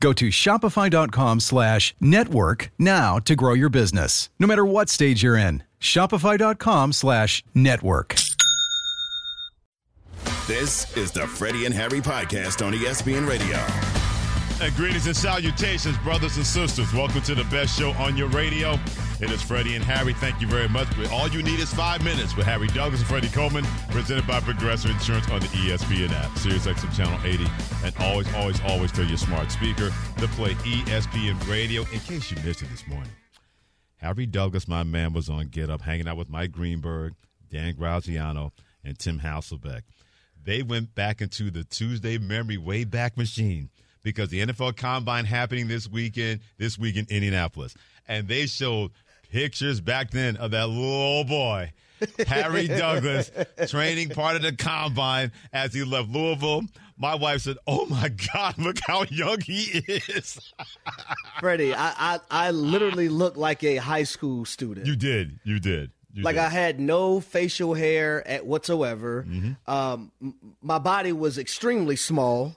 Go to shopify.com slash network now to grow your business, no matter what stage you're in. Shopify.com slash network. This is the Freddie and Harry podcast on ESPN Radio. And greetings and salutations, brothers and sisters. Welcome to the best show on your radio. It is Freddie and Harry. Thank you very much. All you need is five minutes with Harry Douglas and Freddie Coleman, presented by Progressive Insurance on the ESPN app, Sirius XM Channel 80, and always, always, always tell your smart speaker to play ESPN Radio. In case you missed it this morning, Harry Douglas, my man, was on Get Up, hanging out with Mike Greenberg, Dan Graziano, and Tim Hasselbeck. They went back into the Tuesday memory way back machine because the NFL Combine happening this weekend, this week in Indianapolis, and they showed pictures back then of that little boy. Harry Douglas training part of the combine as he left Louisville. My wife said, "Oh my God, look how young he is." Freddie, I, I I literally look like a high school student. You did, you did. You like did. I had no facial hair at whatsoever. Mm-hmm. Um, my body was extremely small.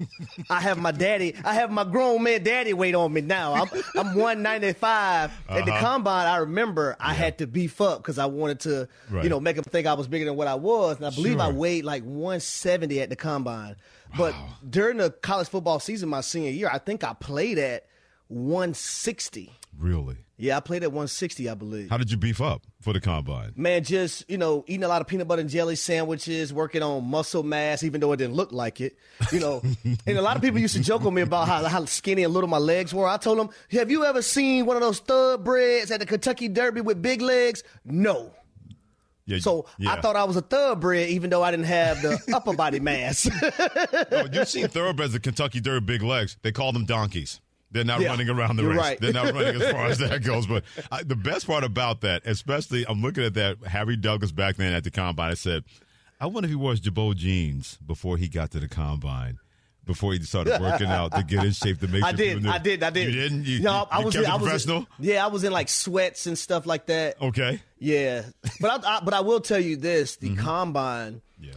I have my daddy. I have my grown man daddy weight on me now. I'm I'm 195 at the Uh-huh. combine. I remember I had to beef up because I wanted to, Right. you know, make him think I was bigger than what I was. And I believe I weighed like 170 at the combine. But during the college football season, my senior year, I think I played at 160. really. Yeah, I played at 160, I believe. How did you beef up for the combine? Man, just you know, eating a lot of peanut butter and jelly sandwiches, working on muscle mass, even though it didn't look like it. You know, and a lot of people used to joke on me about how, how skinny and little my legs were. I told them, "Have you ever seen one of those thoroughbreds at the Kentucky Derby with big legs?" No. Yeah, So yeah. I thought I was a thoroughbred, even though I didn't have the upper body mass. No, oh, you've seen thoroughbreds at Kentucky Derby big legs. They call them donkeys. They're not Yeah, running around the race. right. They're not running as far as that goes. But I, the best part about that, especially, I'm looking at that Harry Douglas back then at the combine. I said, I wonder if he wore his Jabot jeans before he got to the combine. Before he started working out to get in shape to make I sure did, I did, I did. You didn't? You, no, I you was, in, I was, professional? in, yeah, I was in like sweats and stuff like that. Okay. Yeah, but I, I but I will tell you this: the Mm-hmm. combine. Yeah.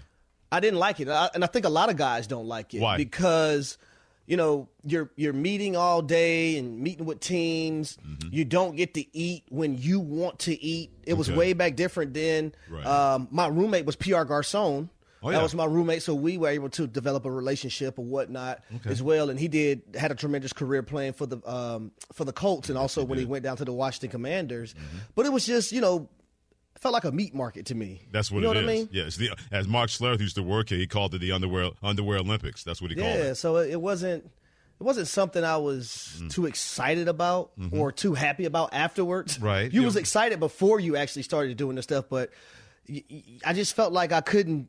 I didn't like it, I, and I think a lot of guys don't like it Why? because you know you're you're meeting all day and meeting with teams. You don't get to eat when you want to eat. It was Mm-hmm. Okay. way back different then. Right. Um, my roommate was Pierre Garcon. Oh, yeah. That was my roommate, so we were able to develop a relationship or whatnot Okay. as well. And he did had a tremendous career playing for the um, for the Colts, and also when he went down to the Washington Commanders. Mm-hmm. But it was just you know, felt like a meat market to me. That's what you know it what is. I mean? Yeah, it's the, as Mark Schlereth used to work here, he called it the underwear underwear Olympics. That's what he called Yeah, it. so it wasn't it wasn't something I was Mm. too excited about or too happy about afterwards. Mm-hmm. Right. You Yeah. was excited before you actually started doing the stuff, but y- y- I just felt like I couldn't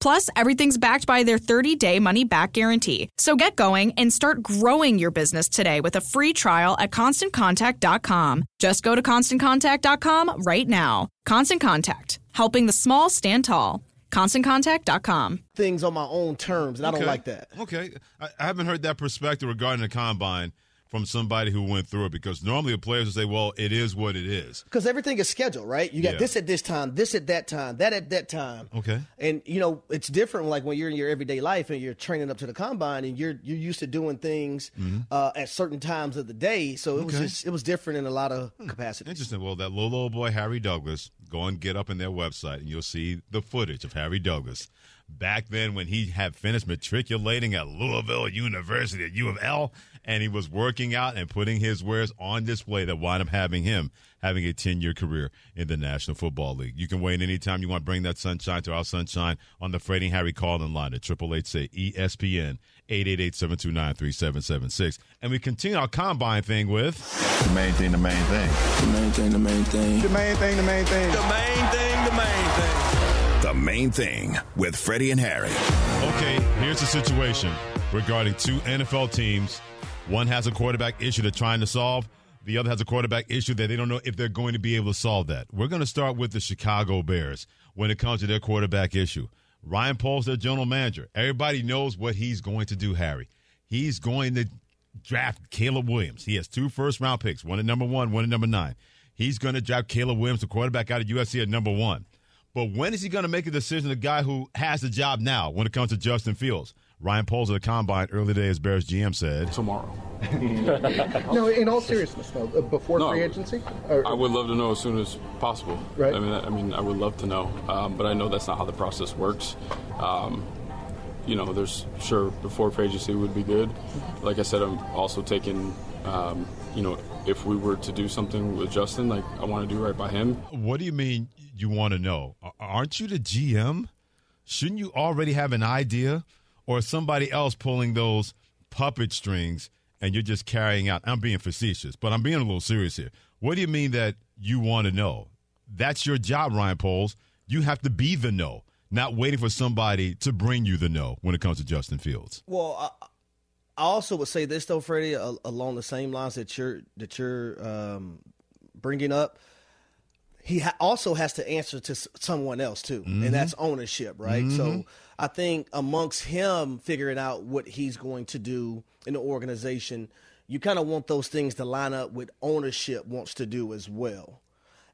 Plus, everything's backed by their 30 day money back guarantee. So get going and start growing your business today with a free trial at constantcontact.com. Just go to constantcontact.com right now. Constant Contact, helping the small stand tall. ConstantContact.com. Things on my own terms, and I Okay. don't like that. Okay. I, I haven't heard that perspective regarding the combine from somebody who went through it because normally the players will say, well, it is what it is. Because everything is scheduled, right? You got Yeah. this at this time, this at that time, that at that time. Okay. And you know, it's different like when you're in your everyday life and you're training up to the combine and you're you're used to doing things uh, at certain times of the day. So it was Mm-hmm. Just it was different in a lot of capacity. Interesting. Well, that little old boy, Harry Douglas, go and get up in their website and you'll see the footage of Harry Douglas. Back then, when he had finished matriculating at Louisville University at U of L, and he was working out and putting his wares on display that wound up having him having a 10 year career in the National Football League. You can weigh in anytime you want to bring that sunshine to our sunshine on the Freddie and Harry calling line at 888 say ESPN 888 729 3776. And we continue our combine thing with. The main thing, the main thing. The main thing, the main thing. The main thing, the main thing. The main thing, the main thing. The main thing with Freddie and Harry. Okay, here's the situation regarding two NFL teams. One has a quarterback issue they're trying to solve. The other has a quarterback issue that they don't know if they're going to be able to solve that. We're going to start with the Chicago Bears when it comes to their quarterback issue. Ryan Poles, their general manager. Everybody knows what he's going to do, Harry. He's going to draft Caleb Williams. He has two first round picks, one at number one, one at number nine. He's going to draft Caleb Williams, the quarterback out of USC at number one. But when is he going to make a decision? The guy who has the job now when it comes to Justin Fields. Ryan Poles at the combine early today, as Bears GM said. tomorrow. No, in all seriousness, though, uh, before No, free agency, or, I would love to know as soon as possible. Right. I mean, I, I mean, I would love to know, um, but I know that's not how the process works. Um, you know, there's sure before free agency would be good. Like I said, I'm also taking. Um, you know, if we were to do something with Justin, like I want to do right by him. What do you mean you want to know? Aren't you the GM? Shouldn't you already have an idea? Or somebody else pulling those puppet strings and you're just carrying out? I'm being facetious, but I'm being a little serious here. What do you mean that you want to know? That's your job, Ryan Poles. You have to be the no, not waiting for somebody to bring you the no when it comes to Justin Fields. Well, I, I also would say this though, Freddie, along the same lines that you're that you're um, bringing up. He ha- also has to answer to s- someone else too, and that's ownership, right? So I think amongst him figuring out what he's going to do in the organization, you kind of want those things to line up with ownership wants to do as well.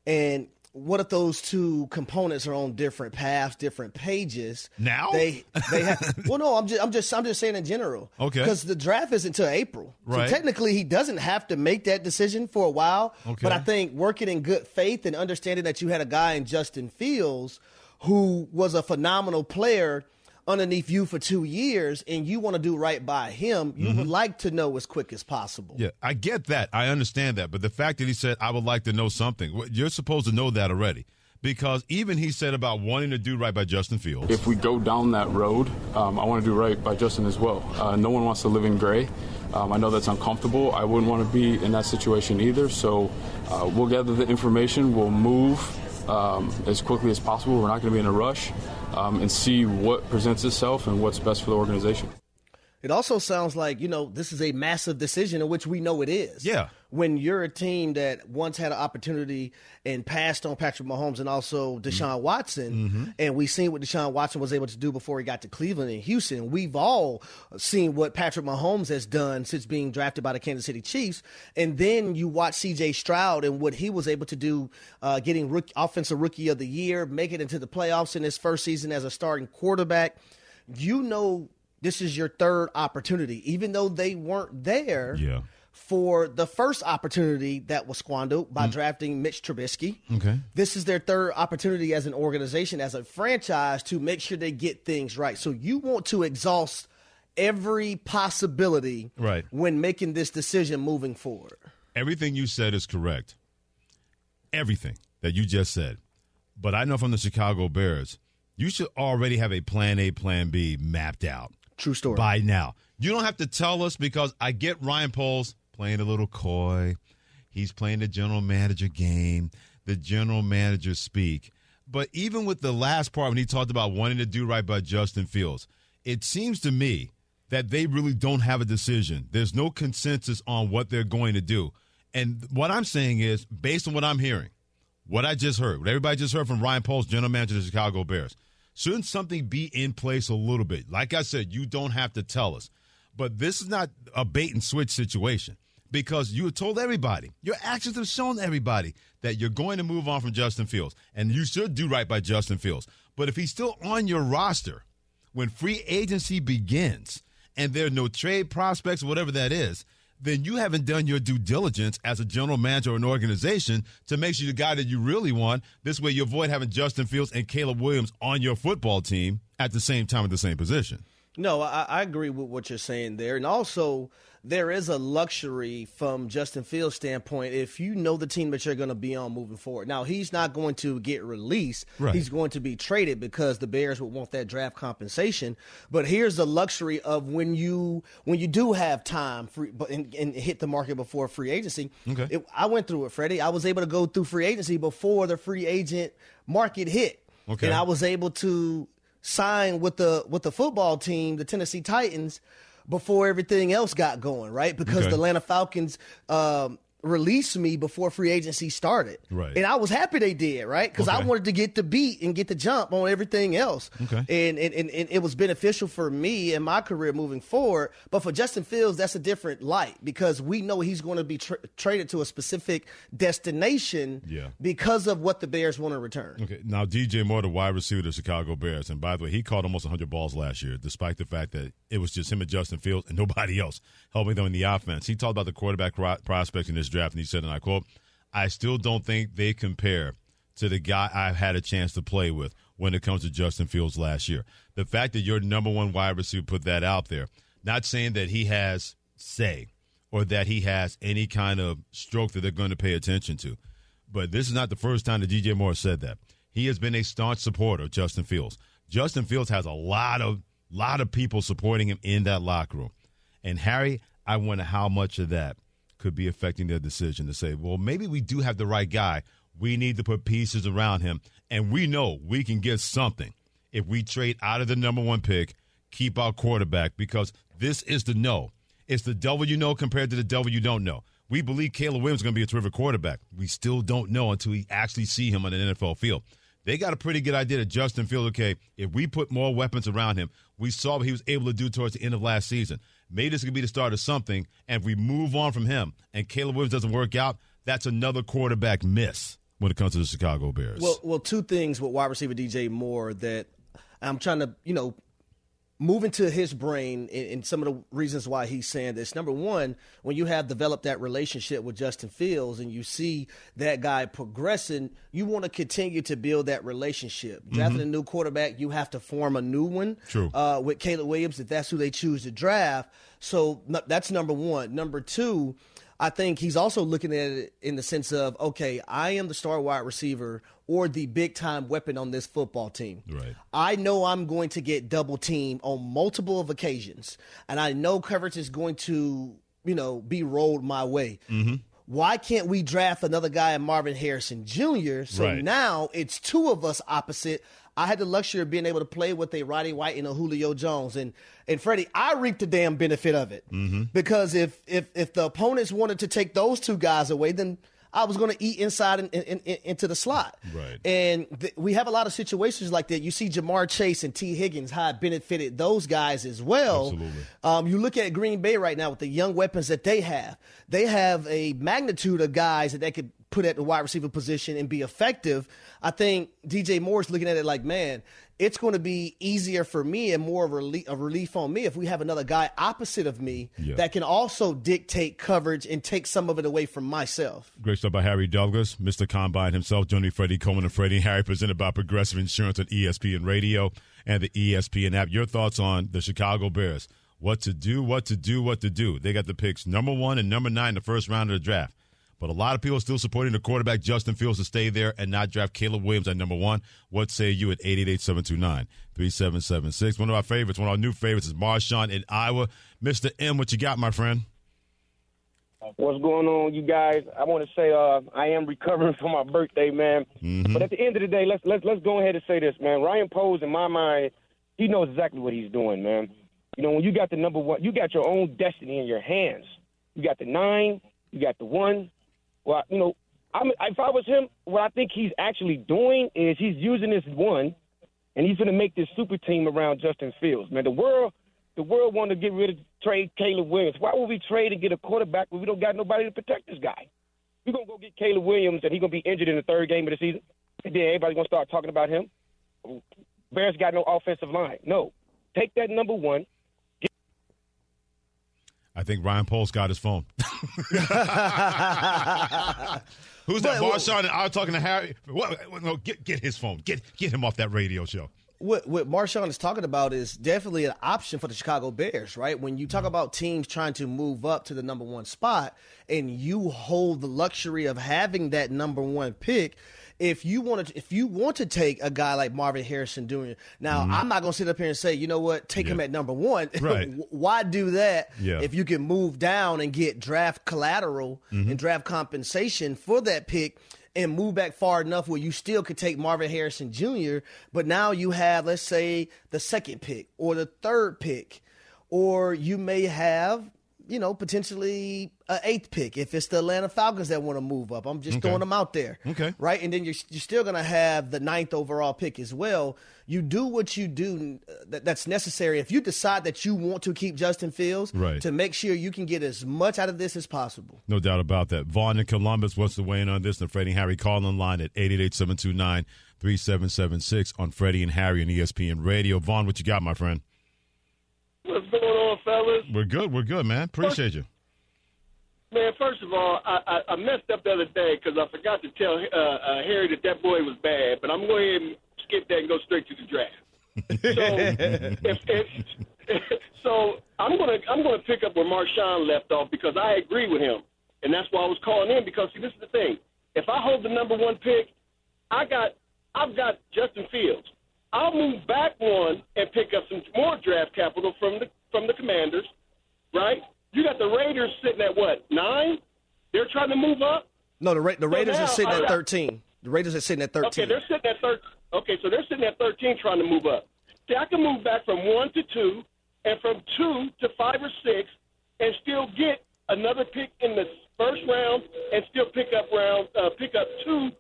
And what if those two components are on different paths, different pages? Now? they they have. well, no, I'm just I'm just I'm just saying in general. Okay. Because the draft isn't until April, Right. so technically he doesn't have to make that decision for a while. Okay. But I think working in good faith and understanding that you had a guy in Justin Fields who was a phenomenal player underneath you for two years, and you want to do right by him, you would like to know as quick as possible. Yeah, I get that. I understand that. But the fact that he said, I would like to know something, you're supposed to know that already. Because even he said about wanting to do right by Justin Fields. If we go down that road, um, I want to do right by Justin as well. Uh, no one wants to live in gray. Um, I know that's uncomfortable. I wouldn't want to be in that situation either. So uh, we'll gather the information. We'll move um, as quickly as possible. We're not going to be in a rush um, and see what presents itself and what's best for the organization. It also sounds like, you know, this is a massive decision in which we know it is. Yeah. When you're a team that once had an opportunity and passed on Patrick Mahomes and also Deshaun Watson, and we've seen what Deshaun Watson was able to do before he got to Cleveland and Houston. We've all seen what Patrick Mahomes has done since being drafted by the Kansas City Chiefs. And then you watch CJ Stroud and what he was able to do, uh, getting rookie, offensive rookie of the year, make it into the playoffs in his first season as a starting quarterback. You know this is your third opportunity, even though they weren't there Yeah. For the first opportunity that was squandered by mm. drafting Mitch Trubisky. Okay. This is their third opportunity as an organization, as a franchise, to make sure they get things right. So you want to exhaust every possibility right. when making this decision moving forward. Everything you said is correct. Everything that you just said. But I know from the Chicago Bears, you should already have a plan A, plan B mapped out. True story. By now. You don't have to tell us because I get Ryan Poles playing a little coy. He's playing the general manager game, the general manager speak. But even with the last part when he talked about wanting to do right by Justin Fields, it seems to me that they really don't have a decision. There's no consensus on what they're going to do. And what I'm saying is, based on what I'm hearing, what I just heard, what everybody just heard from Ryan Poles, general manager of the Chicago Bears, shouldn't something be in place a little bit? Like I said, you don't have to tell us. But this is not a bait and switch situation because you have told everybody, your actions have shown everybody that you're going to move on from Justin Fields. And you should do right by Justin Fields. But if he's still on your roster when free agency begins and there are no trade prospects, whatever that is, then you haven't done your due diligence as a general manager or an organization to make sure the guy that you really want. This way, you avoid having Justin Fields and Caleb Williams on your football team at the same time at the same position. No, I, I, agree with what you're saying there. And also, there is a luxury from Justin Fields' standpoint if you know the team that you're going to be on moving forward. Now, he's not going to get released. Right. He's going to be traded because the Bears would want that draft compensation. But here's the luxury of when you when you do have time free, and, and hit the market before free agency. Okay. It, I went through it, Freddie. I was able to go through free agency before the free agent market hit. Okay. And I was able to signed with the with the football team, the Tennessee Titans, before everything else got going, right? Because okay. the Atlanta Falcons um, released me before free agency started. Right. And I was happy they did, right? Because okay. I wanted to get the beat and get the jump on everything else. Okay. And, and, and, and, it was beneficial for me and my career moving forward. But for Justin Fields, that's a different light because we know he's going to be tra- traded to a specific destination yeah. because of what the Bears want to return. Okay. Now, DJ Moore, the wide receiver of the Chicago Bears, and by the way, he caught almost 100 balls last year, despite the fact that it was just him and Justin Fields and nobody else helping them in the offense. He talked about the quarterback prospects in this draft, and he said, and I quote, I still don't think they compare to the guy I've had a chance to play with when it comes to Justin Fields last year. The fact that your number one wide receiver put that out there, not saying that he has say or that he has any kind of stroke that they're going to pay attention to. But this is not the first time that DJ Moore said that. He has been a staunch supporter of Justin Fields. Justin Fields has a lot of lot of people supporting him in that locker room. And Harry, I wonder how much of that could be affecting their decision to say, well, maybe we do have the right guy. We need to put pieces around him. And we know we can get something if we trade out of the number one pick, keep our quarterback, because this is the no. It's the devil you know compared to the devil you don't know. We believe Caleb Williams is going to be a terrific quarterback. We still don't know until we actually see him on an NFL field. They got a pretty good idea that Justin Fields, okay, if we put more weapons around him, we saw what he was able to do towards the end of last season. Maybe this could be the start of something. And if we move on from him and Caleb Williams doesn't work out, that's another quarterback miss when it comes to the Chicago Bears. Well, well, two things with wide receiver DJ Moore that I'm trying to, you know, move into his brain and, some of the reasons why he's saying this. Number one, when you have developed that relationship with Justin Fields and you see that guy progressing, you want to continue to build that relationship. Mm-hmm. Drafting a new quarterback, you have to form a new one. True. Uh, with Caleb Williams, if that's who they choose to draft. So that's number one. Number two, I think he's also looking at it in the sense of, okay, I am the star wide receiver or the big time weapon on this football team. Right. I know I'm going to get double team on multiple of occasions, and I know coverage is going to, you know, be rolled my way. Mm-hmm. Why can't we draft another guy, Marvin Harrison Jr.? So right. now it's two of us opposite. I had the luxury of being able to play with a Roddy White and a Julio Jones, and and Freddie, I reaped the damn benefit of it mm-hmm. because if if if the opponents wanted to take those two guys away, then I was going to eat inside and, and, and, into the slot. Right. And th- we have a lot of situations like that. You see Ja'Marr Chase and Tee Higgins, how it benefited those guys as well. Absolutely. Um, you look at Green Bay right now with the young weapons that they have. They have a magnitude of guys that they could put at the wide receiver position and be effective. I think DJ Moore's looking at it like, man, it's going to be easier for me and more of a relief, a relief on me if we have another guy opposite of me Yeah. that can also dictate coverage and take some of it away from myself. Great stuff by Harry Douglas, Mr. Combine himself, joining Freddie Coleman and Freddie Harry, presented by Progressive Insurance on ESPN Radio and the ESPN app. Your thoughts on the Chicago Bears? What to do, what to do, what to do. They got the picks number one and number nine in the first round of the draft. But a lot of people are still supporting the quarterback Justin Fields to stay there and not draft Caleb Williams at number one. What say you at 888-729-3776? One of our favorites, one of our new favorites is Marshawn in Iowa. Mr. M, what you got, my friend? What's going on, you guys? I want to say uh, I am recovering from my birthday, man. But at the end of the day, let's let's let's go ahead and say this, man. Ryan Poles, in my mind, he knows exactly what he's doing, man. You know, when you got the number one, you got your own destiny in your hands. You got the nine, you got the one. Well, you know, I'm, if I was him, what I think he's actually doing is he's using this one, and he's going to make this super team around Justin Fields. Man, the world, the world want to get rid of trade Caleb Williams. Why would we trade and get a quarterback when we don't got nobody to protect this guy? We're gonna go get Caleb Williams, and he's gonna be injured in the third game of the season, and then everybody's gonna start talking about him. Bears got no offensive line. No, take that number one. I think Ryan Poles got his phone. Who's that? But- Marshawn and I was talking to Harry. What, what- no, get get his phone. Get get him off that radio show. what what Marshawn is talking about is definitely an option for the Chicago Bears, right? When you talk mm-hmm. about teams trying to move up to the number one spot and you hold the luxury of having that number one pick, if you want to if you want to take a guy like Marvin Harrison Jr. Now, mm-hmm. I'm not going to sit up here and say, you know what, take him at number one. Right. Why do that Yeah. if you can move down and get draft collateral mm-hmm. and draft compensation for that pick? and move back far enough where you still could take Marvin Harrison Jr., but now you have, let's say, the second pick or the third pick, or you may have, you know, potentially an eighth pick if it's the Atlanta Falcons that want to move up. I'm just Okay. throwing them out there. Okay. Right? And then you're, you're still going to have the ninth overall pick as well. You do what you do uh, that, that's necessary. If you decide that you want to keep Justin Fields, Right. to make sure you can get as much out of this as possible. No doubt about that. Vaughn in Columbus wants to weigh in on this. The Freddie and Harry call in line at 888-729-3776 on Freddie and Harry and E ESPN Radio. Vaughn, what you got, my friend? What's going on, fellas? We're good. We're good, man. Appreciate you. Man, first of all, I, I, I messed up the other day because I forgot to tell uh, uh, Harry that that boy was bad. But I'm going to ahead and skip that and go straight to the draft. so, if, if, so I'm going to I'm to pick up where Marshawn left off because I agree with him, and that's why I was calling in because see, this is the thing. If I hold the number one pick, I got I've got Justin Fields. I'll move back one and pick up some more draft capital from the from the Commanders, right? You got the Raiders sitting at what nine? They're trying to move up. No, the, Ra- the Raiders now are sitting at 13. The Raiders are sitting at 13. Okay, they're sitting at thir- Okay, so they're sitting at thirteen, trying to move up. See, I can move back from one to two, and from two to five or six, and still get another pick in the first round, and still pick up round, uh, pick up two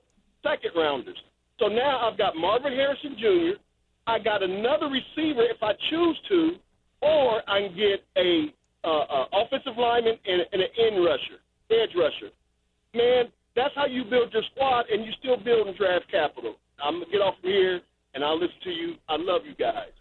second rounders. So now I've got Marvin Harrison Jr. I got another receiver if I choose to, or I can get a uh, uh, offensive lineman and, and an end rusher, edge rusher. Man, that's how you build your squad, and you still building draft capital. I'm gonna get off from here, and I'll listen to you. I love you guys.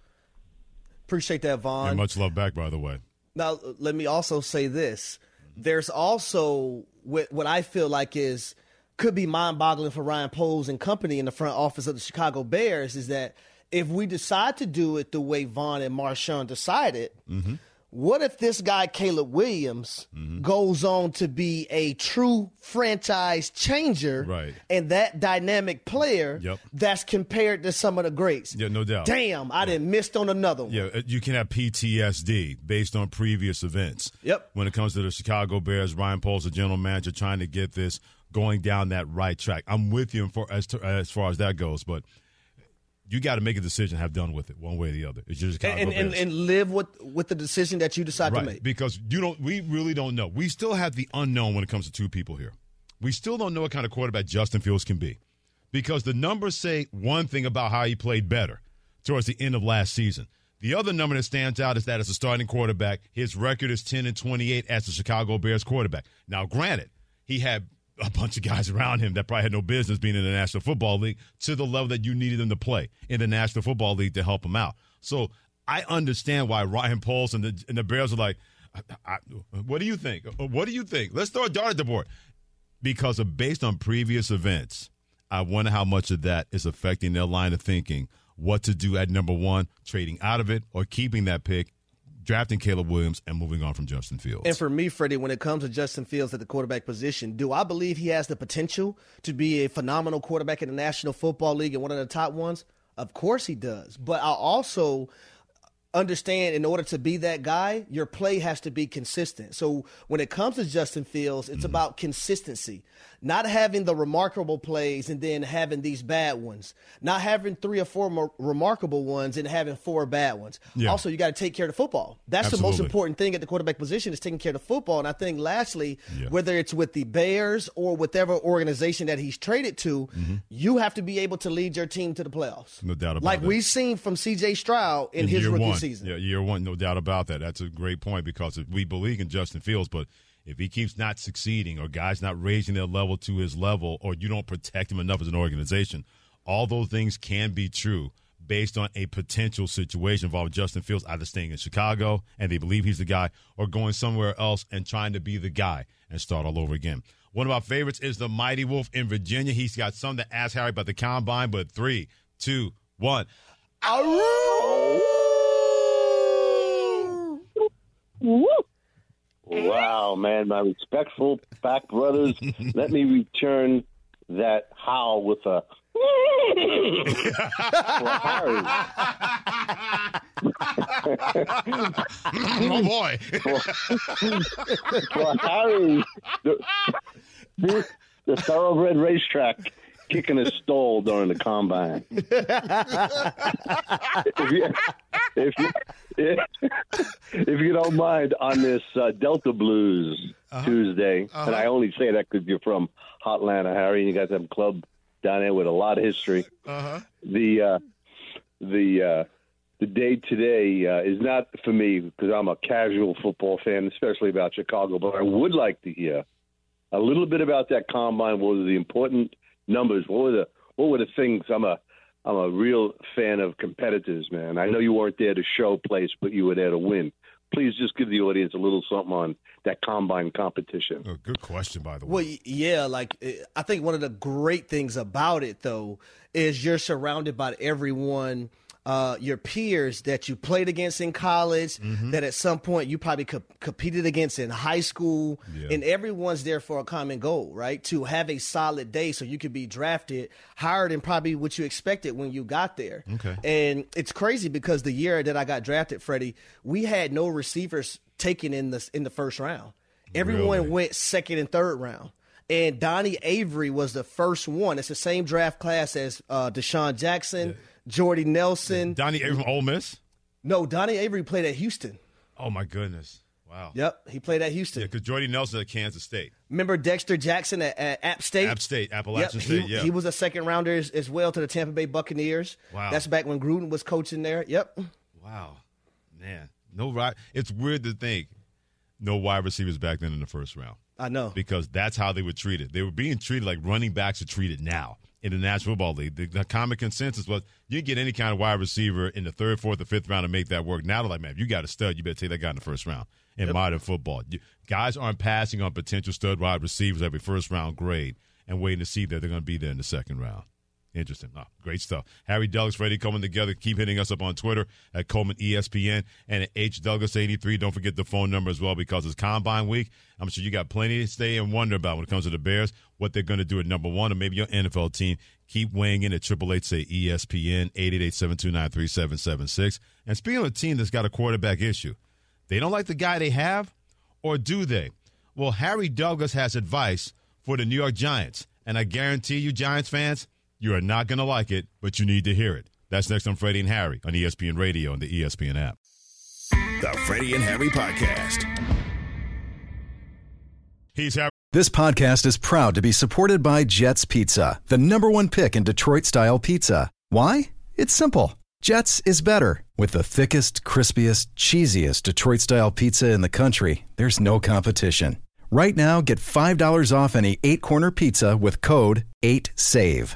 Appreciate that, Vaughn. And much love back, by the way. Now, let me also say this. There's also what, what I feel like is could be mind boggling for Ryan Poles and company in the front office of the Chicago Bears is that if we decide to do it the way Vaughn and Marshawn decided, Mm-hmm. what if this guy, Caleb Williams, goes on to be a true franchise changer Right. and that dynamic player Yep. that's compared to some of the greats? Yeah, no doubt. Damn, I didn't missed on another one. Yeah, you can have PTSD based on previous events. Yep. When it comes to the Chicago Bears, Ryan Poles the general manager, trying to get this going down that right track. I'm with you for as to, as far as that goes, but you got to make a decision, have done with it, one way or the other. It's your Chicago and, and, Bears. and live with with the decision that you decide right, to make. because you don't. We really don't know. We still have the unknown when it comes to two people here. We still don't know what kind of quarterback Justin Fields can be, because the numbers say one thing about how he played better towards the end of last season. The other number that stands out is that as a starting quarterback, his record is ten and twenty-eight as the Chicago Bears quarterback. Now, granted, he had a bunch of guys around him that probably had no business being in the National Football League to the level that you needed them to play in the National Football League to help him out. So I understand why Ryan Poles and the, and the Bears are like, I, I, what do you think? What do you think? Let's throw a dart at the board. Because of based on previous events, I wonder how much of that is affecting their line of thinking. What to do at number one, trading out of it or keeping that pick drafting Caleb Williams and moving on from Justin Fields. And for me, Freddie, when it comes to Justin Fields at the quarterback position, do I believe he has the potential to be a phenomenal quarterback in the National Football League and one of the top ones? Of course he does. But I also understand in order to be that guy, your play has to be consistent. So when it comes to Justin Fields, it's mm-hmm. about consistency not having the remarkable plays and then having these bad ones, not having three or four more remarkable ones and having four bad ones. Yeah. Also, you got to take care of the football. That's Absolutely. the most important thing at the quarterback position is taking care of the football. And I think, lastly, yeah. whether it's with the Bears or whatever organization that he's traded to, mm-hmm. you have to be able to lead your team to the playoffs. No doubt about like that. Like we've seen from C.J. Stroud in, in his rookie one. season. Yeah, year one, no doubt about that. That's a great point because we believe in Justin Fields, but – if he keeps not succeeding or guys not raising their level to his level or you don't protect him enough as an organization, all those things can be true based on a potential situation involving Justin Fields either staying in Chicago and they believe he's the guy or going somewhere else and trying to be the guy and start all over again. One of our favorites is the Mighty Wolf in Virginia. He's got some to ask Harry about the combine, but three, two, one. Woo! Wow, man, my respectful back brothers. Let me return that howl with a oh boy. for, for Harry, the, the thoroughbred racetrack kicking a stall during the combine. if, you, if, you, if, you, don't mind, on this uh, Delta Blues uh-huh. Tuesday, uh-huh. and I only say that because you're from Hotlanta, Harry, and you guys have a club down there with a lot of history. Uh-huh. The uh, the uh, the day today uh, is not for me because I'm a casual football fan, especially about Chicago. But I would like to hear a little bit about that combine. What was the important numbers? What were the what were the things? I'm a I'm a real fan of competitors, man. I know you weren't there to show place, but you were there to win. Please just give the audience a little something on that combine competition. Oh, good question, by the way. Well, yeah, like eh, I think one of the great things about it, though, is you're surrounded by everyone – uh, your peers that you played against in college, mm-hmm. that at some point you probably co- competed against in high school, yeah. and everyone's there for a common goal, right? To have a solid day so you could be drafted higher than probably what you expected when you got there. Okay. And it's crazy because the year that I got drafted, Freddie, we had no receivers taken in the in the first round. Everyone really? went second and third round and Donnie Avery was the first one. It's the same draft class as uh, DeSean Jackson. Jordy Nelson. Donnie Avery from Ole Miss? No, Donnie Avery played at Houston. Oh, my goodness. Wow. Yep, he played at Houston. Yeah, because Jordy Nelson at Kansas State. Remember Dexter Jackson at, at App State? App State, Appalachian yep, State. He, yeah, he was a second rounder as, as, well to the Tampa Bay Buccaneers. Wow, that's back when Gruden was coaching there. Yep. Wow, man, no right. It's weird to think no wide receivers back then in the first round. I know because that's how they were treated. They were being treated like running backs are treated now in the National Football League. The, the, common consensus was you get any kind of wide receiver in the third, fourth, or fifth round to make that work. Now they're like, man, if you got a stud, you better take that guy in the first round in yep. modern football. You, guys aren't passing on potential stud wide receivers every first round grade and waiting to see that they're going to be there in the second round. Interesting. Oh, great stuff. Harry Douglas, Freddie Coleman together. Keep hitting us up on Twitter at Coleman ESPN and at H Douglas 83. Don't forget the phone number as well because it's Combine Week. I'm sure you got plenty to stay and wonder about when it comes to the Bears, what they're going to do at number one, or maybe your NFL team. Keep weighing in at Triple Eight say ESPN 888-729-3776. And speaking of a team that's got a quarterback issue, they don't like the guy they have, or do they? Well, Harry Douglas has advice for the New York Giants, and I guarantee you, Giants fans you are not going to like it, but you need to hear it. That's next on Freddie and Harry on ESPN Radio and the ESPN app. The Freddie and Harry Podcast. He's Harry. This podcast is proud to be supported by Jets Pizza, the number one pick in Detroit style pizza. Why? It's simple. Jets is better. With the thickest, crispiest, cheesiest Detroit style pizza in the country, there's no competition. Right now, get $5 off any eight corner pizza with code 8SAVE.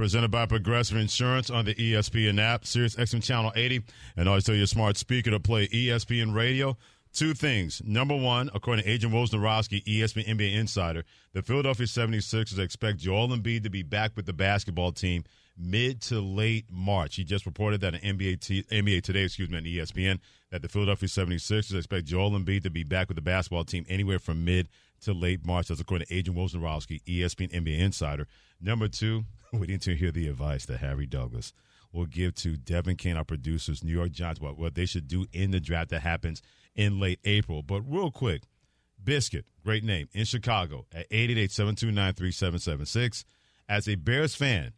presented by Progressive Insurance on the ESPN app, Sirius XM Channel 80, and always tell your smart speaker to play ESPN Radio. Two things. Number one, according to Adrian Wojnarowski, ESPN NBA insider, the Philadelphia 76ers expect Joel Embiid to be back with the basketball team mid to late March. He just reported that an NBA, T- NBA Today, excuse me, on ESPN, that the Philadelphia 76ers expect Joel Embiid to be back with the basketball team anywhere from mid to late March. That's according to Adrian Wojnarowski, ESPN NBA insider. Number two, we need to hear the advice that Harry Douglas will give to Devin Kane, our producers, New York Giants, what, what they should do in the draft that happens in late April. But real quick, Biscuit, great name, in Chicago at 888-729-3776. As a Bears fan,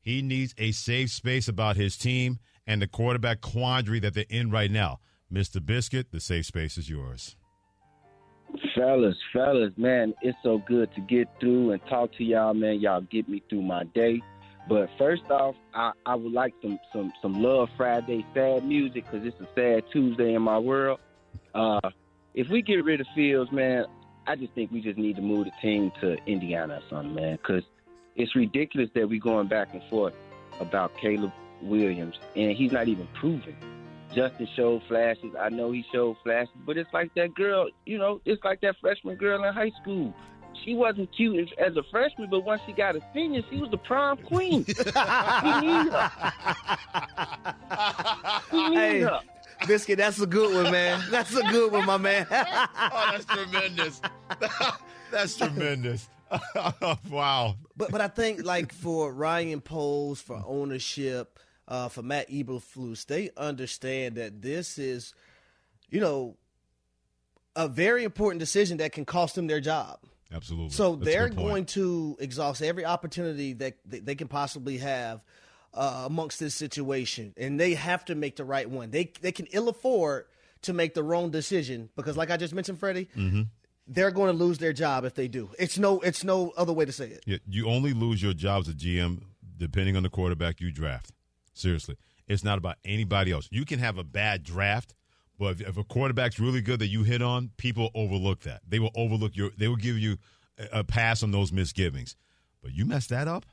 he needs a safe space about his team and the quarterback quandary that they're in right now. Mr. Biscuit, the safe space is yours. Fellas, fellas, man, it's so good to get through and talk to y'all, man. Y'all get me through my day. But first off, I, I would like some some some Love Friday sad music because it's a sad Tuesday in my world. Uh, if we get rid of Fields, man, I just think we just need to move the team to Indiana or something, man. Because it's ridiculous that we're going back and forth about Caleb Williams, and he's not even proven. Justin showed flashes. I know he showed flashes, but it's like that girl, you know, it's like that freshman girl in high school. She wasn't cute as a freshman, but once she got a senior, she was the prom queen. we need her. We need Hey, her. Biscuit, that's a good one, man. That's a good one, my man. oh, that's tremendous. that's tremendous. wow. But but I think like for Ryan Poles, for ownership, uh, for Matt Eberflus, they understand that this is, you know, a very important decision that can cost them their job. Absolutely. So That's they're going to exhaust every opportunity that they can possibly have uh, amongst this situation, and they have to make the right one. They they can ill afford to make the wrong decision because, like I just mentioned, Freddie, Mm-hmm. they're going to lose their job if they do. It's no it's no other way to say it. Yeah, you only lose your job as a GM depending on the quarterback you draft. Seriously, it's not about anybody else. You can have a bad draft, but if, if a quarterback's really good that you hit on, people overlook that. They will overlook your. They will give you a, a pass on those misgivings. But you mess that up,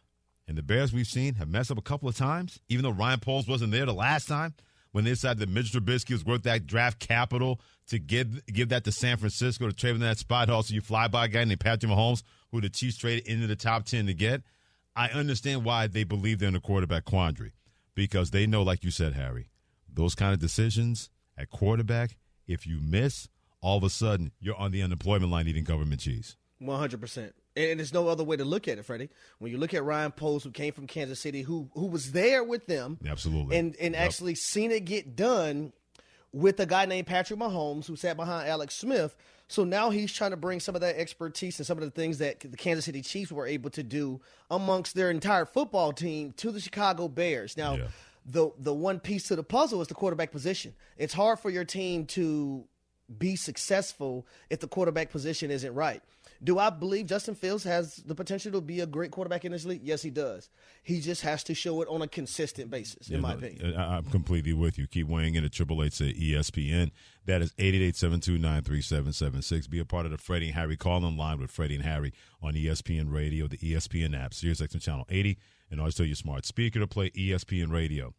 and the Bears we've seen have messed up a couple of times. Even though Ryan Poles wasn't there the last time when they decided that Mitch Trubisky was worth that draft capital to give give that to San Francisco to trade in that spot. Also, you fly by a guy named Patrick Mahomes, who the Chiefs traded into the top ten to get. I understand why they believe they're in a quarterback quandary because they know, like you said, Harry, those kind of decisions at quarterback. If you miss, all of a sudden you're on the unemployment line eating government cheese. One hundred percent, and there's no other way to look at it, Freddie. When you look at Ryan Poles, who came from Kansas City, who who was there with them, Absolutely. and and Yep. actually seen it get done with a guy named Patrick Mahomes, who sat behind Alex Smith. So now he's trying to bring some of that expertise and some of the things that the Kansas City Chiefs were able to do amongst their entire football team to the Chicago Bears. Now, the the one piece to the puzzle is the quarterback position. It's hard for your team to be successful if the quarterback position isn't right. Do I believe Justin Fields has the potential to be a great quarterback in this league? Yes, he does. He just has to show it on a consistent basis, in Yeah, my no, opinion. I- I'm completely with you. Keep weighing in at triple eight to ESPN. That is 888-729-3776. Be a part of the Freddie and Harry call in line with Freddie and Harry on ESPN Radio, the ESPN app, Sirius XM Channel 80, and always tell your smart speaker to play ESPN Radio.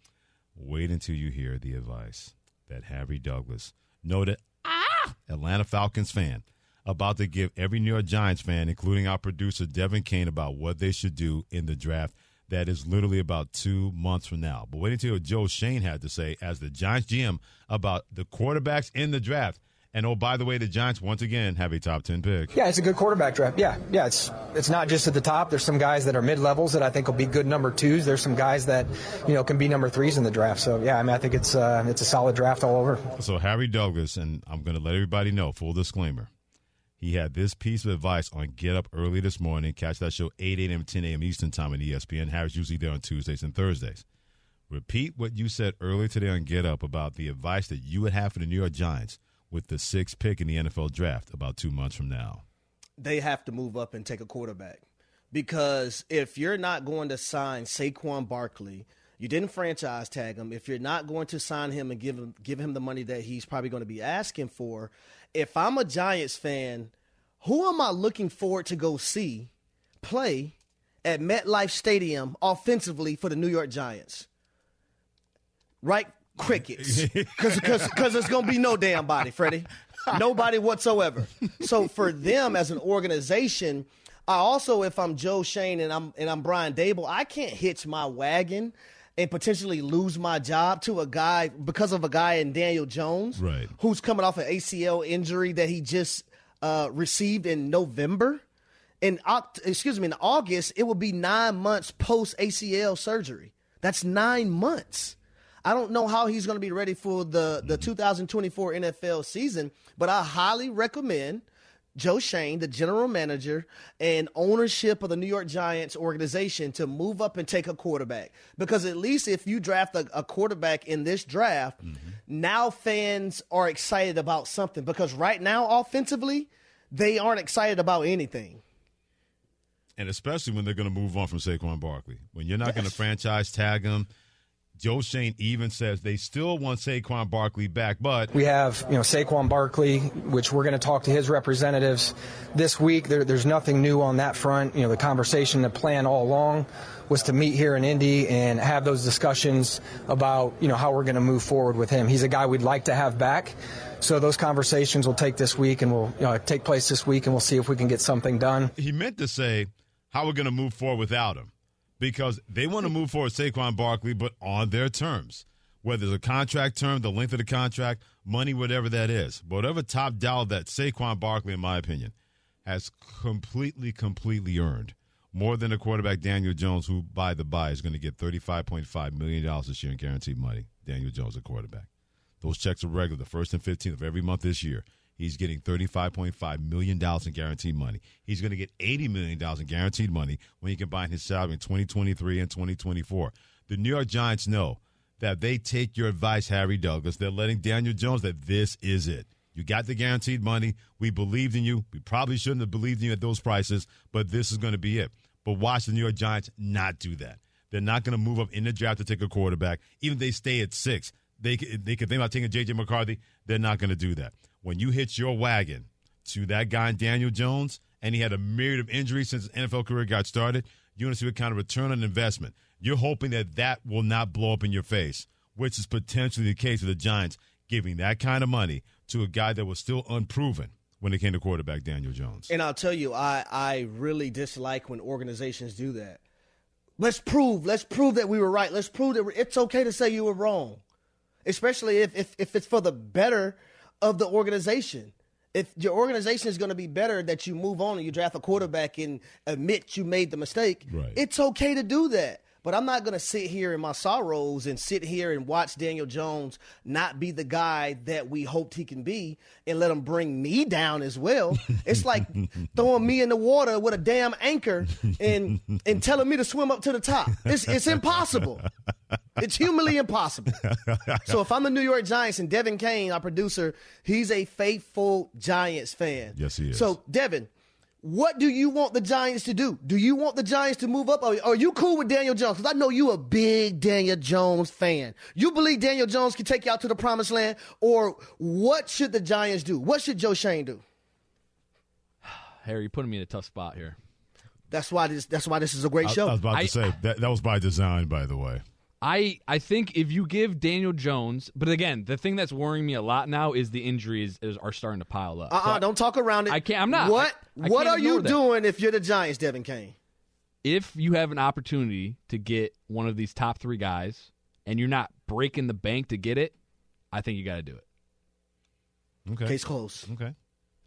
Wait until you hear the advice that Harry Douglas, noted ah, Atlanta Falcons fan, about to give every New York Giants fan, including our producer Devin Kane, about what they should do in the draft that is literally about two months from now. But wait until Joe Schoen had to say as the Giants GM about the quarterbacks in the draft. And oh, by the way, the Giants once again have a top ten pick. Yeah, it's a good quarterback draft. Yeah, yeah, it's it's not just at the top. There's some guys that are mid levels that I think will be good number twos. There's some guys that you know can be number threes in the draft. So yeah, I mean I think it's uh, it's a solid draft all over. So Harry Douglas, and I'm going to let everybody know. Full disclaimer. He had this piece of advice on Get Up early this morning. Catch that show 8 a.m. 10 a.m. Eastern Time on ESPN. Harry's usually there on Tuesdays and Thursdays. Repeat what you said earlier today on Get Up about the advice that you would have for the New York Giants with the sixth pick in the NFL draft about two months from now. They have to move up and take a quarterback because if you're not going to sign Saquon Barkley, you didn't franchise tag him. If you're not going to sign him and give him give him the money that he's probably going to be asking for, if I'm a Giants fan, who am I looking forward to go see play at MetLife Stadium offensively for the New York Giants? Right? Crickets. Because it's going to be no damn body, Freddie. Nobody whatsoever. So for them as an organization, I also, if I'm Joe Schoen and I'm and I'm Brian Daboll, I can't hitch my wagon and potentially lose my job to a guy because of a guy in Daniel Jones, right? Who's coming off an ACL injury that he just uh, received in November. In oct- excuse me, in August, it will be nine months post ACL surgery. That's nine months. I don't know how he's going to be ready for the the 2024 NFL season, but I highly recommend Joe Schoen, the general manager and ownership of the New York Giants organization, to move up and take a quarterback. Because at least if you draft a, a quarterback in this draft, mm-hmm. now fans are excited about something. Because right now, offensively, they aren't excited about anything. And especially when they're going to move on from Saquon Barkley. When you're not yes. going to franchise tag him – Joe Schoen even says they still want Saquon Barkley back, but we have you know Saquon Barkley, which we're going to talk to his representatives this week. There, there's nothing new on that front. You know, the conversation, the plan all along was to meet here in Indy and have those discussions about you know how we're going to move forward with him. He's a guy we'd like to have back. So those conversations will take this week and will you uh, know, take place this week, and we'll see if we can get something done. He meant to say how we're going to move forward without him because they want to move forward Saquon Barkley, but on their terms. Whether it's a contract term, the length of the contract, money, whatever that is. Whatever top dollar that Saquon Barkley, in my opinion, has completely, completely earned. More than the quarterback Daniel Jones, who, by the by, is going to get $35.5 million this year in guaranteed money. Daniel Jones, a quarterback. Those checks are regular, the first and 15th of every month this year. He's getting $35.5 million in guaranteed money. He's going to get $80 million in guaranteed money when you combine his salary in 2023 and 2024. The New York Giants know that they take your advice, Harry Douglas. They're letting Daniel Jones that this is it. You got the guaranteed money. We believed in you. We probably shouldn't have believed in you at those prices, but this is going to be it. But watch the New York Giants not do that. They're not going to move up in the draft to take a quarterback. Even if they stay at six, they, they could think about taking J.J. McCarthy. They're not going to do that when you hitch your wagon to that guy Daniel Jones, and he had a myriad of injuries since his NFL career got started, you want to see what kind of return on investment. You're hoping that that will not blow up in your face, which is potentially the case with the Giants giving that kind of money to a guy that was still unproven when it came to quarterback Daniel Jones. And I'll tell you, I, I really dislike when organizations do that. Let's prove, let's prove that we were right. Let's prove that it's okay to say you were wrong, especially if, if, if it's for the better of the organization. If your organization is going to be better that you move on and you draft a quarterback and admit you made the mistake, right. it's okay to do that. But I'm not going to sit here in my sorrows and sit here and watch Daniel Jones not be the guy that we hoped he can be and let him bring me down as well. It's like throwing me in the water with a damn anchor and and telling me to swim up to the top. It's it's impossible. It's humanly impossible. So if I'm the New York Giants and Devin Kane, our producer, he's a faithful Giants fan. Yes, he is. So Devin, what do you want the Giants to do? Do you want the Giants to move up? Or are you cool with Daniel Jones? Because I know you a big Daniel Jones fan. You believe Daniel Jones can take you out to the promised land? Or what should the Giants do? What should Joe Schoen do? Harry, you're putting me in a tough spot here. That's why this. That's why this is a great I, show. I was about to say that that was by design, by the way. I I think if you give Daniel Jones, but again, the thing that's worrying me a lot now is the injuries is, are starting to pile up. Uh uh-uh, uh, do not talk around it. I can't. I'm not. What I, I What are you that. doing if you're the Giants, Devin Kane? if you have an opportunity to get one of these top three guys and you're not breaking the bank to get it, I think you got to do it. Okay. Case closed. Okay.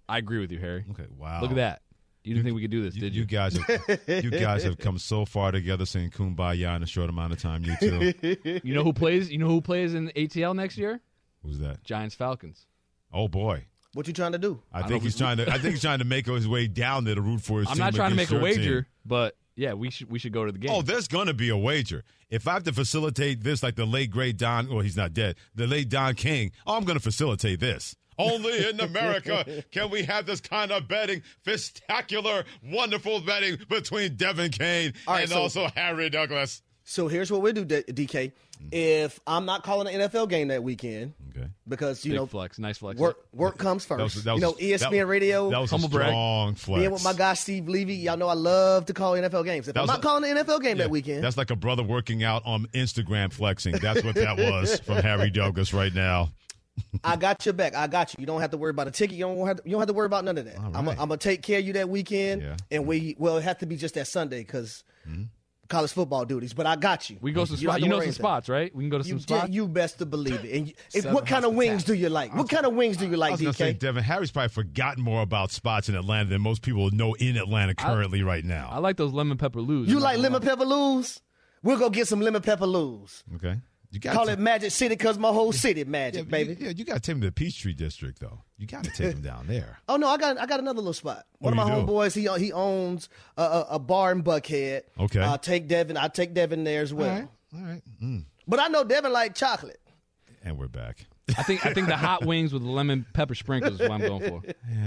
I agree with you, Harry. Okay. Wow. Look at that. You didn't think we could do this, did you? You guys, have, you guys have come so far together, saying "kumbaya" in a short amount of time. You two. you know who plays? You know who plays in ATL next year? Who's that? Giants Falcons. Oh boy. What you trying to do? I, think he's trying to. I think he's trying to make his way down there to root for his. I'm team not trying to make a wager, team. but yeah, we should we should go to the game. Oh, there's going to be a wager. If I have to facilitate this, like the late great Don, well, he's not dead. The late Don King. Oh, I'm going to facilitate this. Only in America can we have this kind of betting, fistacular, wonderful betting between Devin Kane All right, and so- also Harry Douglas. So here's what we do, D- DK. If I'm not calling an NFL game that weekend, okay, because you Big know, flex, nice flex. work work comes first. That was- that you know, was- ESPN that- Radio, that was a Humble brag. strong flex. being with my guy Steve Levy. Y'all know I love to call NFL games. If That I'm not a- calling an NFL game Yeah, that weekend, That's like a brother working out on Instagram flexing. That's what that was from Harry Douglas right now. I got your back. I got you. You don't have to worry about a ticket. You don't have to, you don't have to worry about none of that. I'm gonna take care of you that weekend, Yeah. and we well it has to be just that Sunday because Mm-hmm. college football duties. But I got you. We go some You don't spots. You know some anything. spots, right? We can go to some You, spots. you best to believe it. And you, if, what kind of wings do you like? What kind of wings do you like? I was going to say, Devin, Harry's probably forgotten more about spots in Atlanta than most people know in Atlanta currently right now. I like those lemon pepper loos. You like lemon pepper loos? We'll go get some lemon pepper loos. Okay. You got Call to, it Magic City because my whole city yeah, magic, baby. baby. Yeah, you got to take him to the Peachtree District, though. You got to take him down there. Oh no, I got I got another little spot. One What of my you homeboys, he he owns a, a, a bar in Buckhead. Okay. I'll take Devin. I take Devin there as well. All right. All right. Mm. But I know Devin like chocolate. And we're back. I think I think the hot wings with lemon pepper sprinkles is what I'm going for.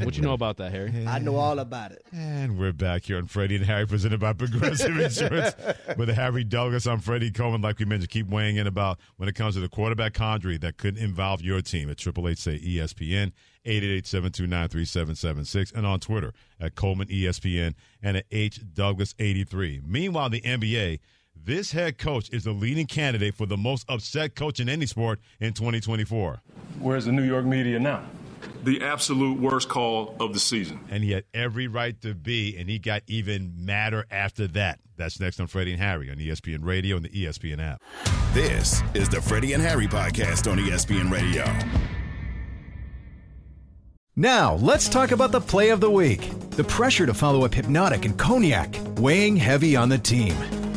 What you know about that, Harry? I know all about it. And we're back here on Freddie and Harry, presented by Progressive Insurance. With Harry Douglas, I'm Freddie Coleman. Like we mentioned, keep weighing in about when it comes to the quarterback conjury that could involve your team at Triple H say ESPN, 888-729-3776, and on Twitter at Coleman ESPN and at H Douglas 83. Meanwhile, the NBA, this head coach is the leading candidate for the most upset coach in any sport in 2024. Where's the New York media now? The absolute worst call of the season. and he had every right to be, and he got even madder after that. That's next on Freddie and Harry on ESPN Radio and the ESPN app. This is the Freddie and Harry podcast on ESPN Radio. Now, let's talk about the play of the week. The pressure to follow up Hypnotic and Cognac, weighing heavy on the team.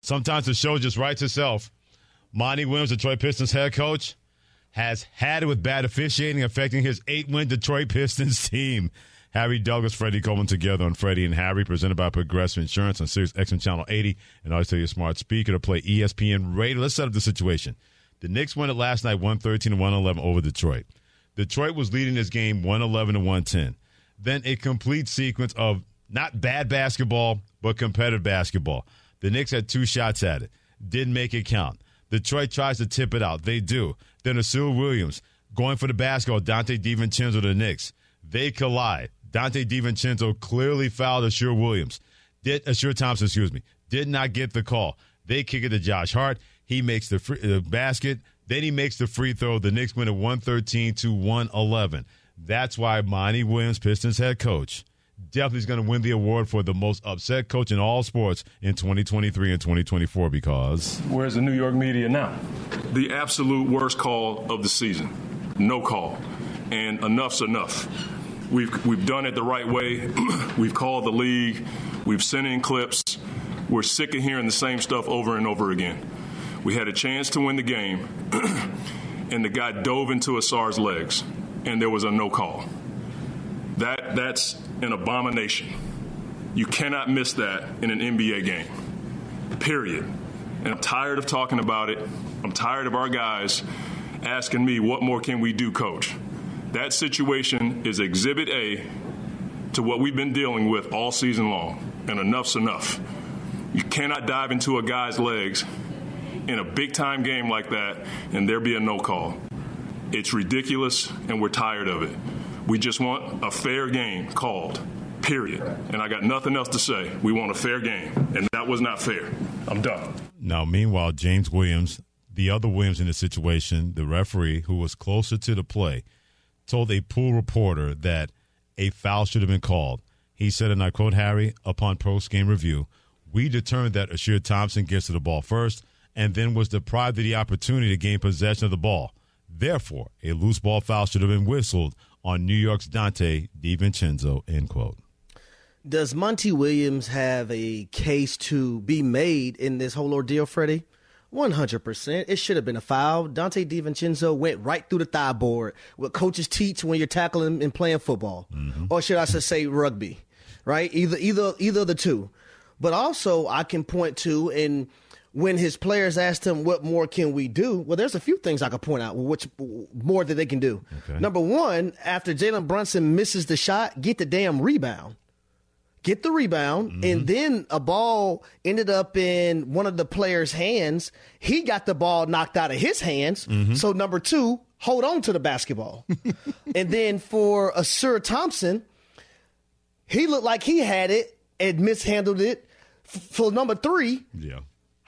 Sometimes the show just writes itself. Monty Williams, Detroit Pistons head coach, has had it with bad officiating affecting his eight-win Detroit Pistons team. Harry Douglas, Freddie Coleman together on Freddie and Harry, presented by Progressive Insurance on Sirius XM Channel 80. And always tell your smart speaker to play ESPN Radio. Let's set up the situation. The Knicks won it last night, 113 and 111 over Detroit. Detroit was leading this game 111 to 110. Then a complete sequence of not bad basketball, but competitive basketball. The Knicks had two shots at it, didn't make it count. Detroit tries to tip it out. They do. Then Ausar Williams going for the basketball. Donte DiVincenzo the Knicks. They collide. Donte DiVincenzo clearly fouled Ausar Williams. Did Ausar Thompson, excuse me, did not get the call. They kick it to Josh Hart. He makes the free, uh, basket. Then he makes the free throw. The Knicks win at 113 to 111. That's why Monty Williams, Pistons head coach, definitely is going to win the award for the most upset coach in all sports in 2023 and 2024 because Where's the New York media now? The absolute worst call of the season. No call. And enough's enough. We've, we've done it the right way. we've called the league. We've sent in clips. We're sick of hearing the same stuff over and over again. We had a chance to win the game, and the guy dove into Ausar's legs, and there was a no call. That that's an abomination. You cannot miss that in an NBA game. Period. And I'm tired of talking about it. I'm tired of our guys asking me, what more can we do, coach? That situation is exhibit A to what we've been dealing with all season long. And enough's enough. You cannot dive into a guy's legs in a big time game like that and there be a no call. It's ridiculous and we're tired of it. We just want a fair game called. Period. And I got nothing else to say. We want a fair game. And that was not fair. I'm done. Now, meanwhile, James Williams, the other Williams in the situation, the referee who was closer to the play, told a pool reporter that a foul should have been called. He said, and I quote Harry, upon post game review, we determined that Ausar Thompson gets to the ball first and then was deprived of the opportunity to gain possession of the ball. Therefore, a loose ball foul should have been whistled on New York's Donte DiVincenzo, end quote. Does Monty Williams have a case to be made in this whole ordeal, Freddie? 100%. It should have been a foul. Donte DiVincenzo went right through the thigh board, what coaches teach when you're tackling and playing football. Mm-hmm. Or should I say rugby, right? Either, either, either of the two. But also, I can point to, and when his players asked him, what more can we do? Well, there's a few things I could point out, which more that they can do. Okay. Number one, after Jalen Brunson misses the shot, get the damn rebound get the rebound, mm-hmm. and then a ball ended up in one of the players' hands. He got the ball knocked out of his hands. Mm-hmm. So number two, hold on to the basketball. and then for Ausar Thompson, he looked like he had it and mishandled it. For number three, yeah.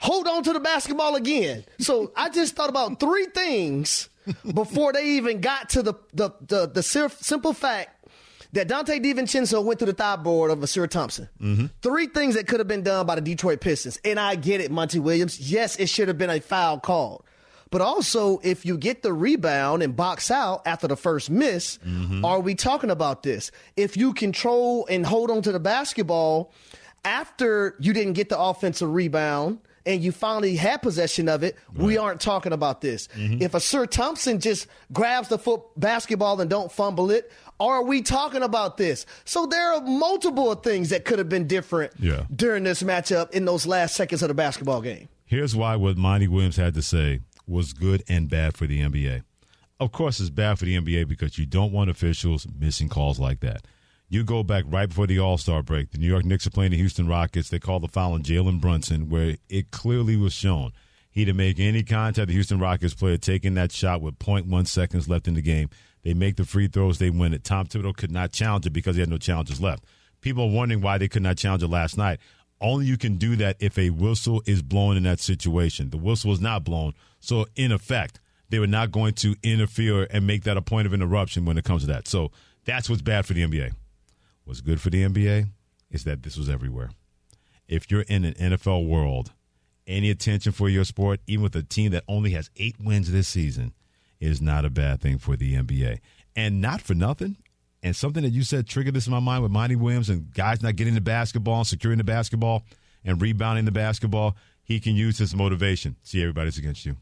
Hold on to the basketball again. So I just thought about three things before they even got to the the the, the simple fact that Donte DiVincenzo went to the thigh board of Ausar Thompson. Mm-hmm. Three things that could have been done by the Detroit Pistons. And I get it, Monty Williams. Yes, it should have been a foul called. But also, if you get the rebound and box out after the first miss, mm-hmm. are we talking about this? If you control and hold on to the basketball after you didn't get the offensive rebound – and you finally had possession of it, right. we aren't talking about this. Mm-hmm. If Ausar Thompson just grabs the foot basketball and don't fumble it, are we talking about this? So there are multiple things that could have been different yeah. during this matchup in those last seconds of the basketball game. Here's why what Monty Williams had to say was good and bad for the NBA. Of course, it's bad for the NBA because you don't want officials missing calls like that. You go back right before the All Star break. The New York Knicks are playing the Houston Rockets. They call the foul on Jalen Brunson, where it clearly was shown he didn't make any contact. The Houston Rockets player taking that shot with 0.1 seconds left in the game. They make the free throws. They win it. Tom Thibodeau could not challenge it because he had no challenges left. People are wondering why they could not challenge it last night. Only you can do that if a whistle is blown in that situation. The whistle was not blown. So, in effect, they were not going to interfere and make that a point of interruption when it comes to that. So, that's what's bad for the NBA. What's good for the NBA is that this was everywhere. If you're in an NFL world, any attention for your sport, even with a team that only has eight wins this season, is not a bad thing for the NBA. And not for nothing. And something that you said triggered this in my mind with Monty Williams and guys not getting the basketball, securing the basketball, and rebounding the basketball. He can use his motivation. See, everybody's against you.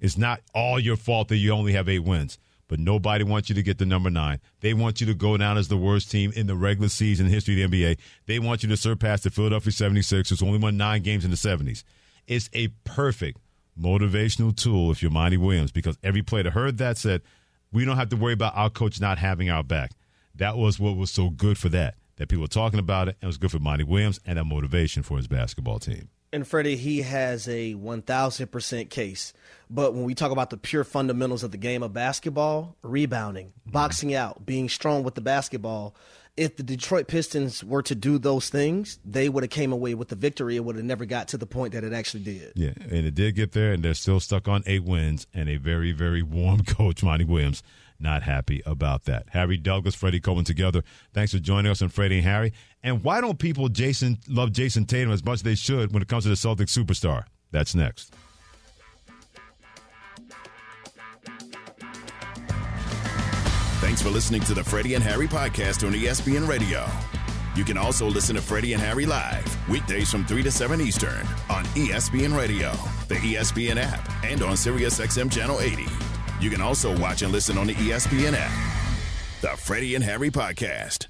It's not all your fault that you only have eight wins but nobody wants you to get the number nine. They want you to go down as the worst team in the regular season history of the NBA. They want you to surpass the Philadelphia 76ers, who only won nine games in the 70s. It's a perfect motivational tool if you're Monty Williams, because every player that heard that said, we don't have to worry about our coach not having our back. That was what was so good for that, that people were talking about it, and it was good for Monty Williams and that motivation for his basketball team. And Freddie, he has a 1,000% case. But when we talk about the pure fundamentals of the game of basketball, rebounding, mm-hmm. boxing out, being strong with the basketball, if the Detroit Pistons were to do those things, they would have came away with the victory. It would have never got to the point that it actually did. Yeah, and it did get there, and they're still stuck on eight wins and a very, very warm coach, Monty Williams. Not happy about that. Harry Douglas, Freddie Coleman together. Thanks for joining us on Freddie and Harry. And why don't people Jayson love Jayson Tatum as much as they should when it comes to the Celtics superstar? That's next. Thanks for listening to the Freddie and Harry podcast on ESPN Radio. You can also listen to Freddie and Harry live weekdays from 3 to 7 Eastern on ESPN Radio, the ESPN app, and on SiriusXM Channel 80. You can also watch and listen on the ESPN app. The Freddie and Harry Podcast.